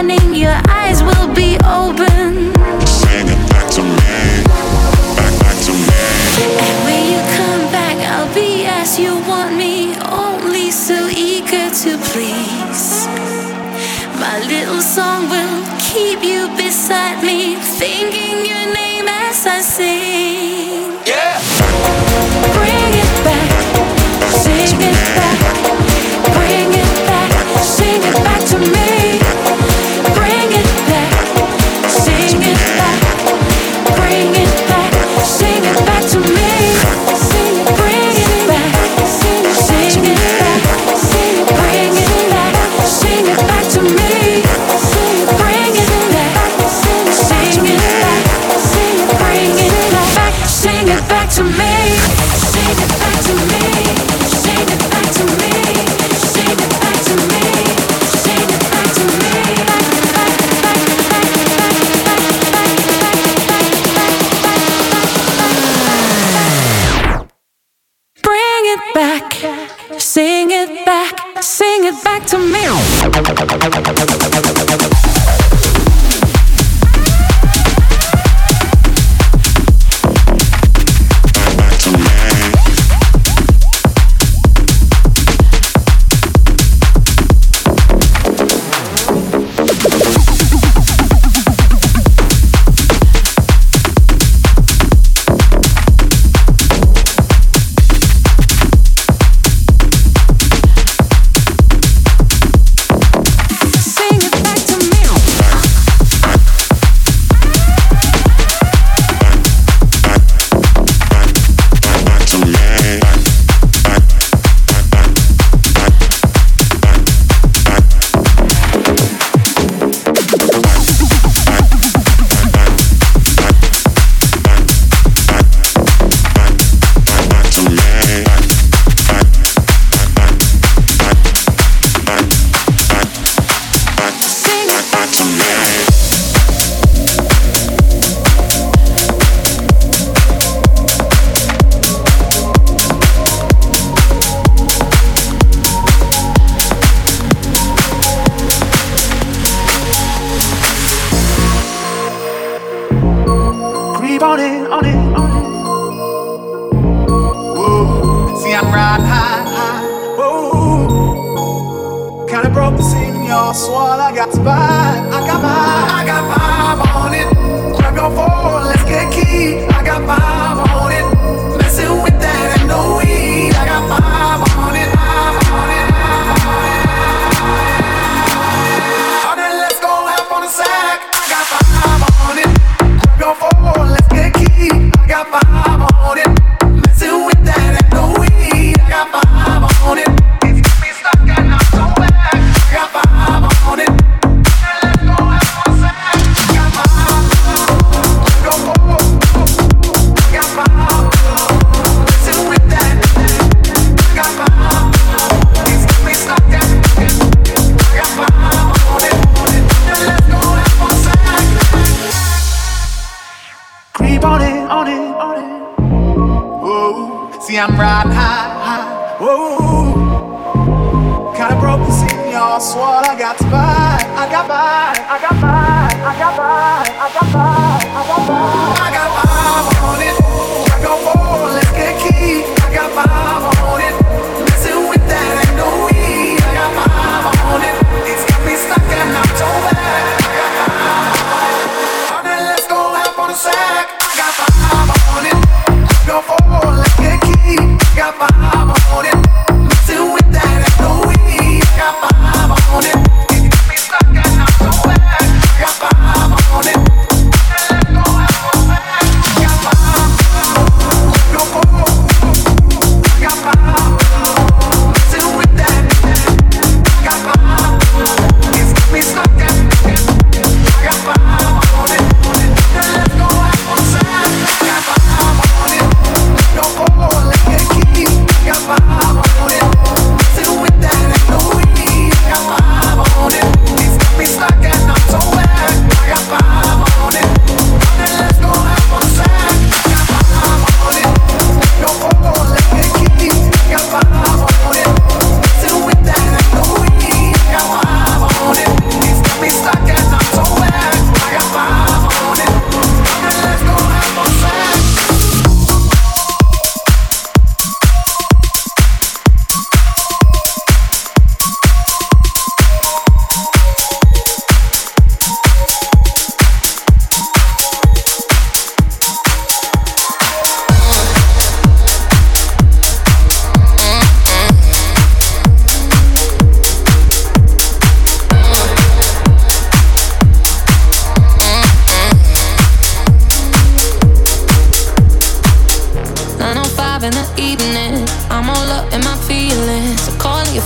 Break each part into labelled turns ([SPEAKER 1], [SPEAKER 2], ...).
[SPEAKER 1] morning your eyes will be open. Sing it back to me, back, back to me. And when you come back, I'll be as you want me, only so eager to please. My little song will keep you beside me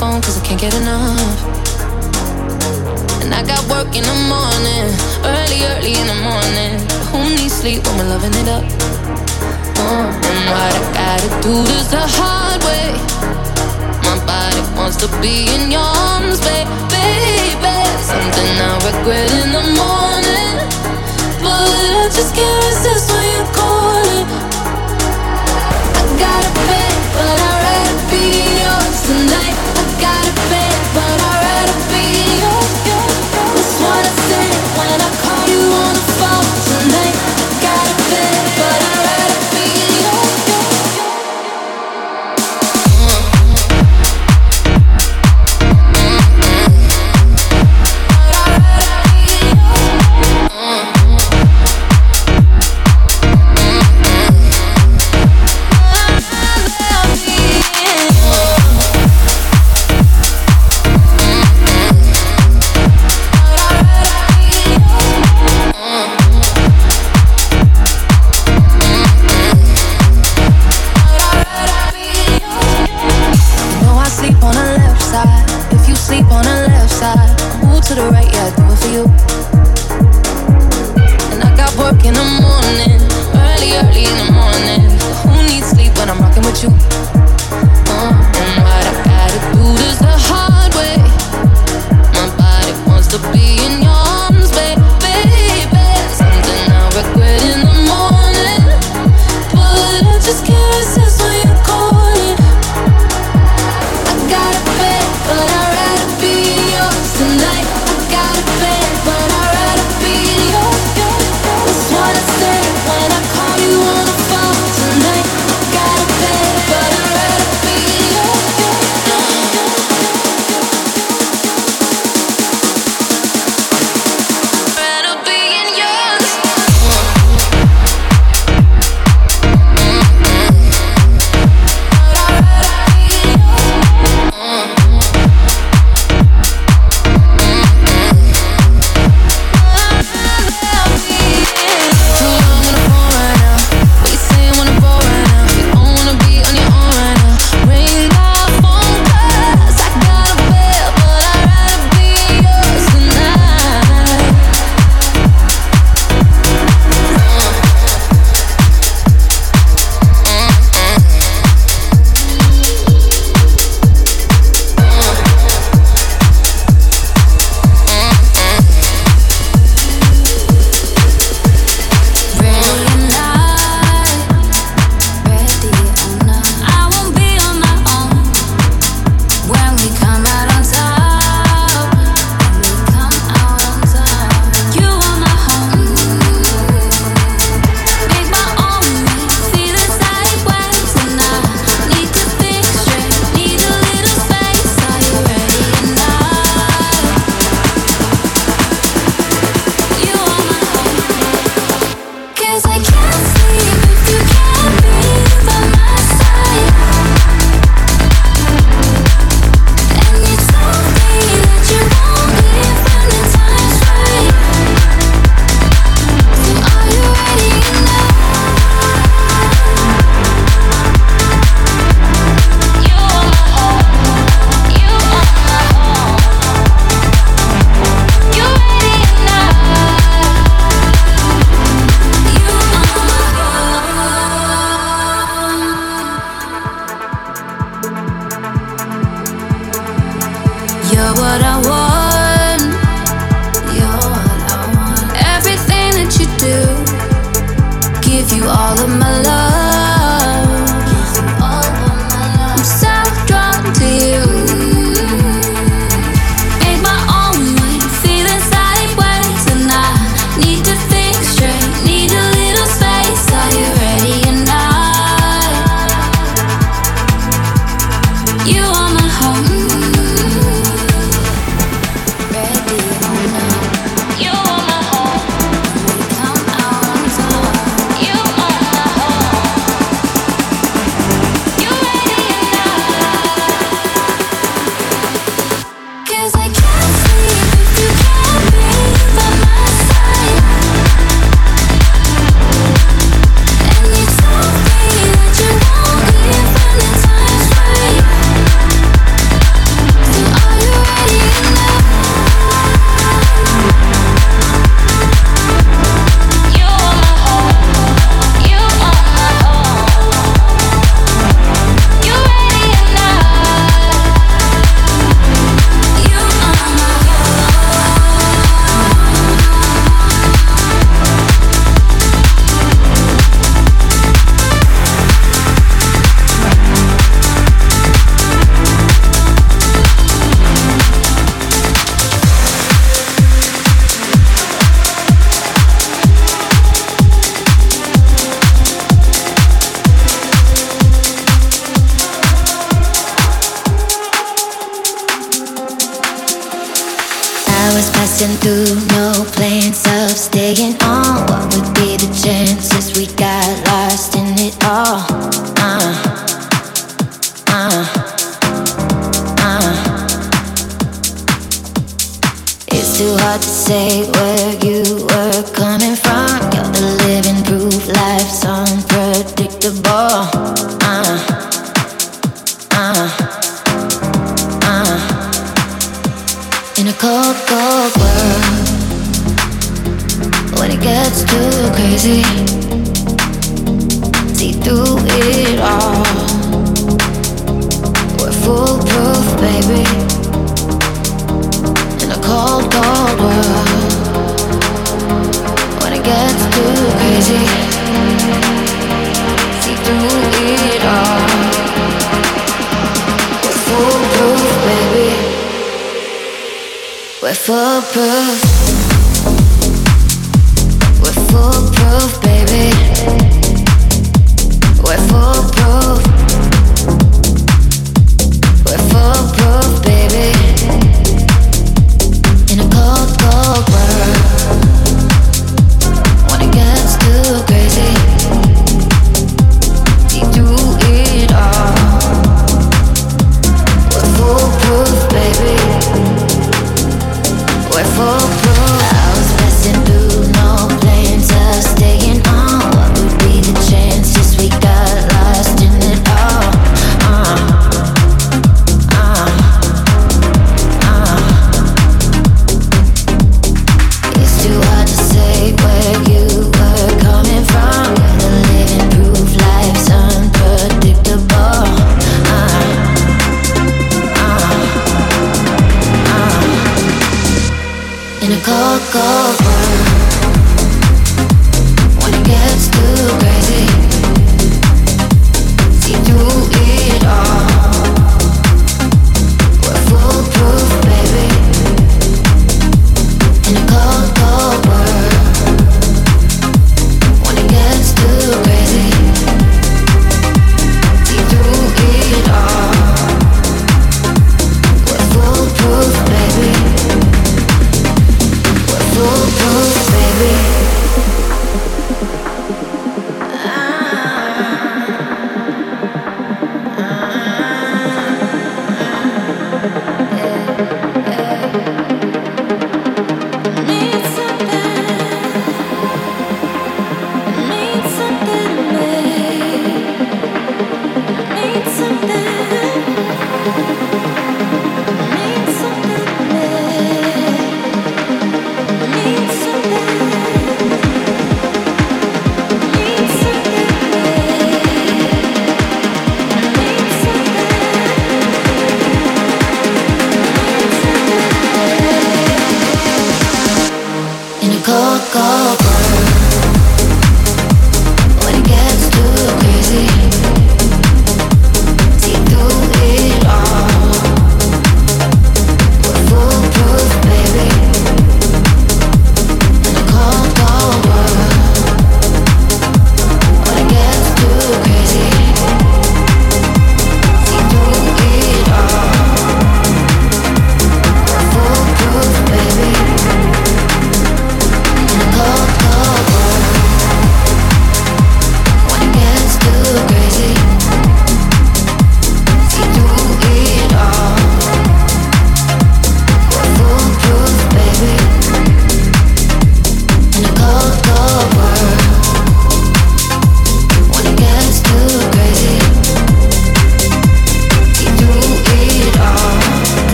[SPEAKER 2] phone cause I can't get enough. And I got work in the morning, early, early in the morning. But who needs sleep when we're loving it up? Oh, and what I gotta do this the hard way. My body wants to be in your arms, baby. Something I regret in the morning. But I just can't resist when you call it. I gotta pay, but I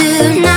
[SPEAKER 2] used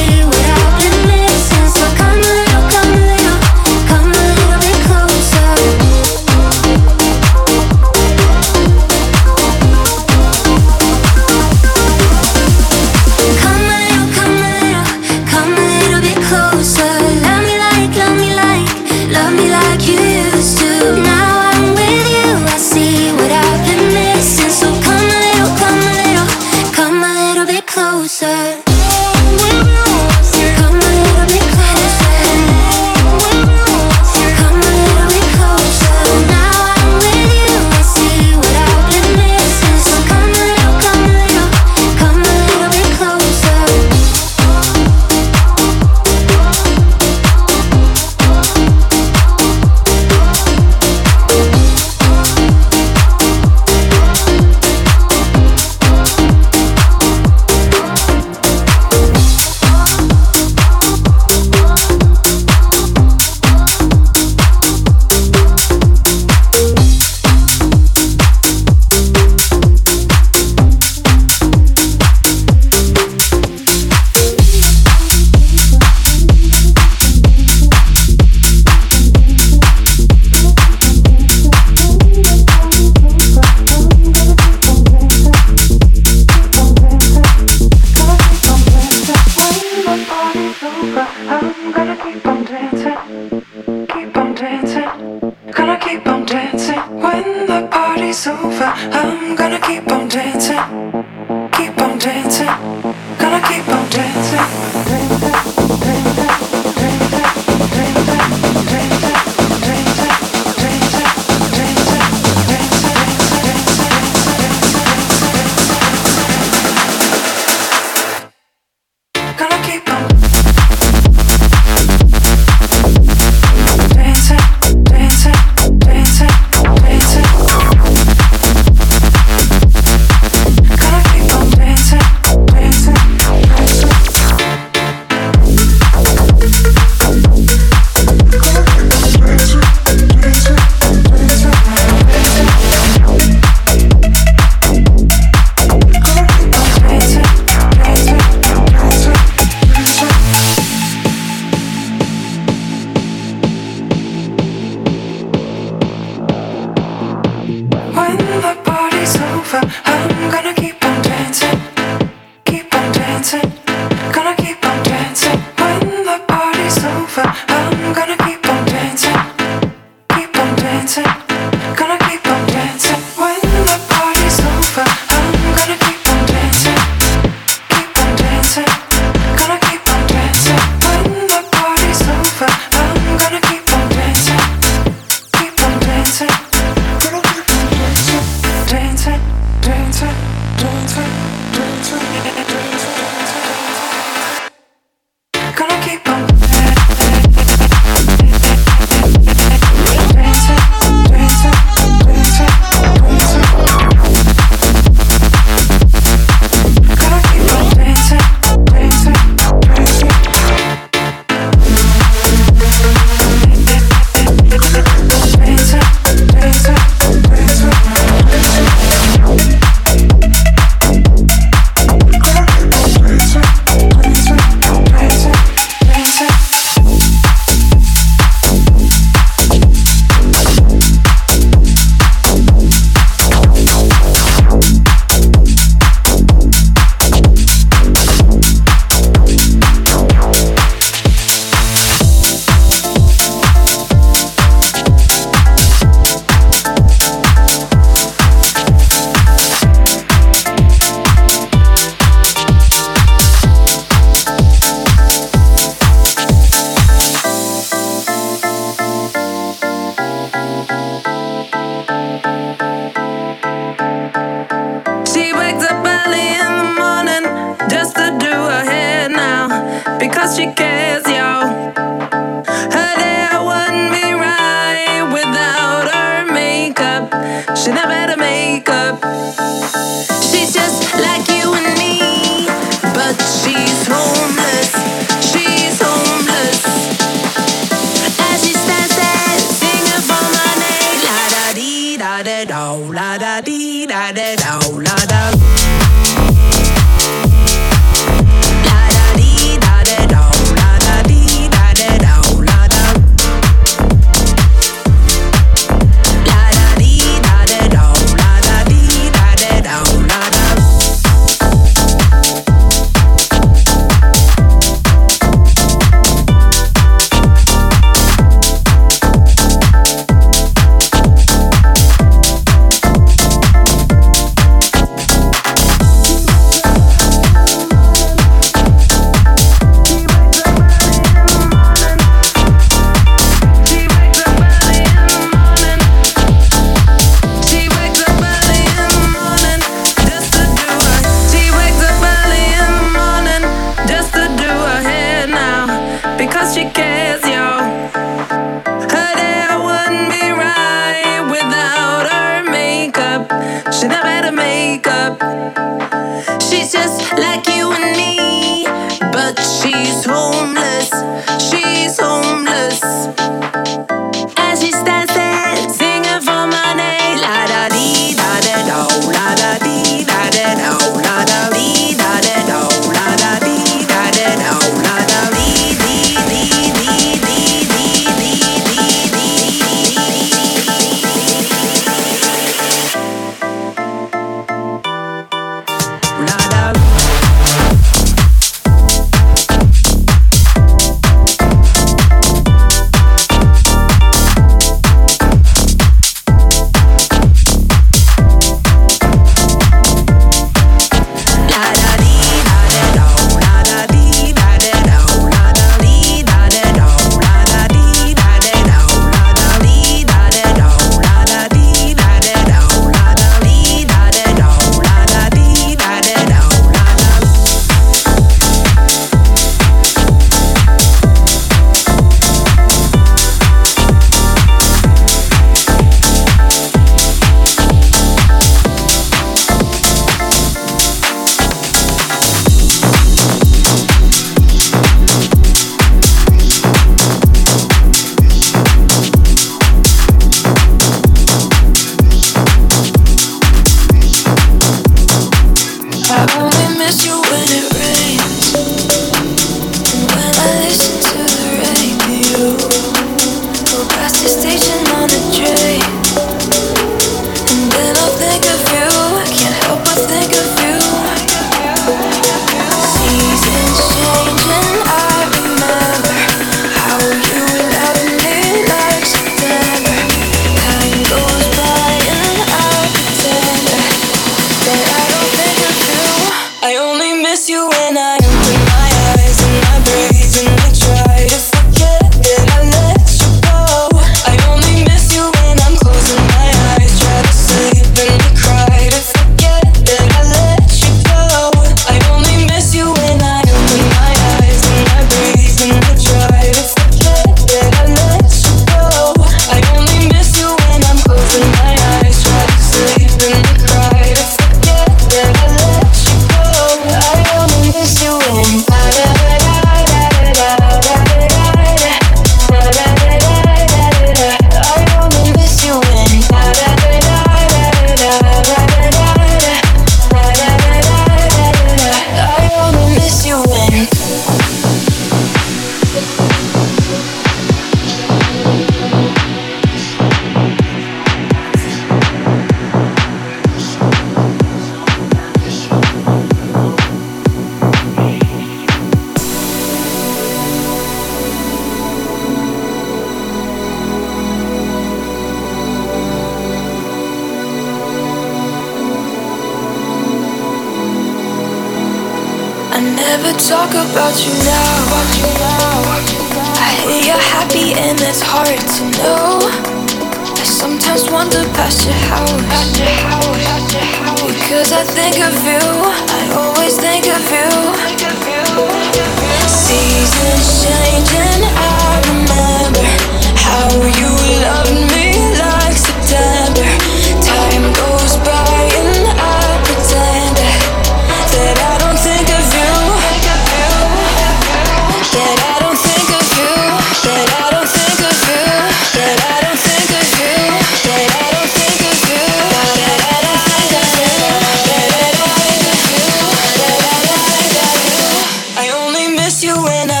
[SPEAKER 2] you
[SPEAKER 1] when
[SPEAKER 2] I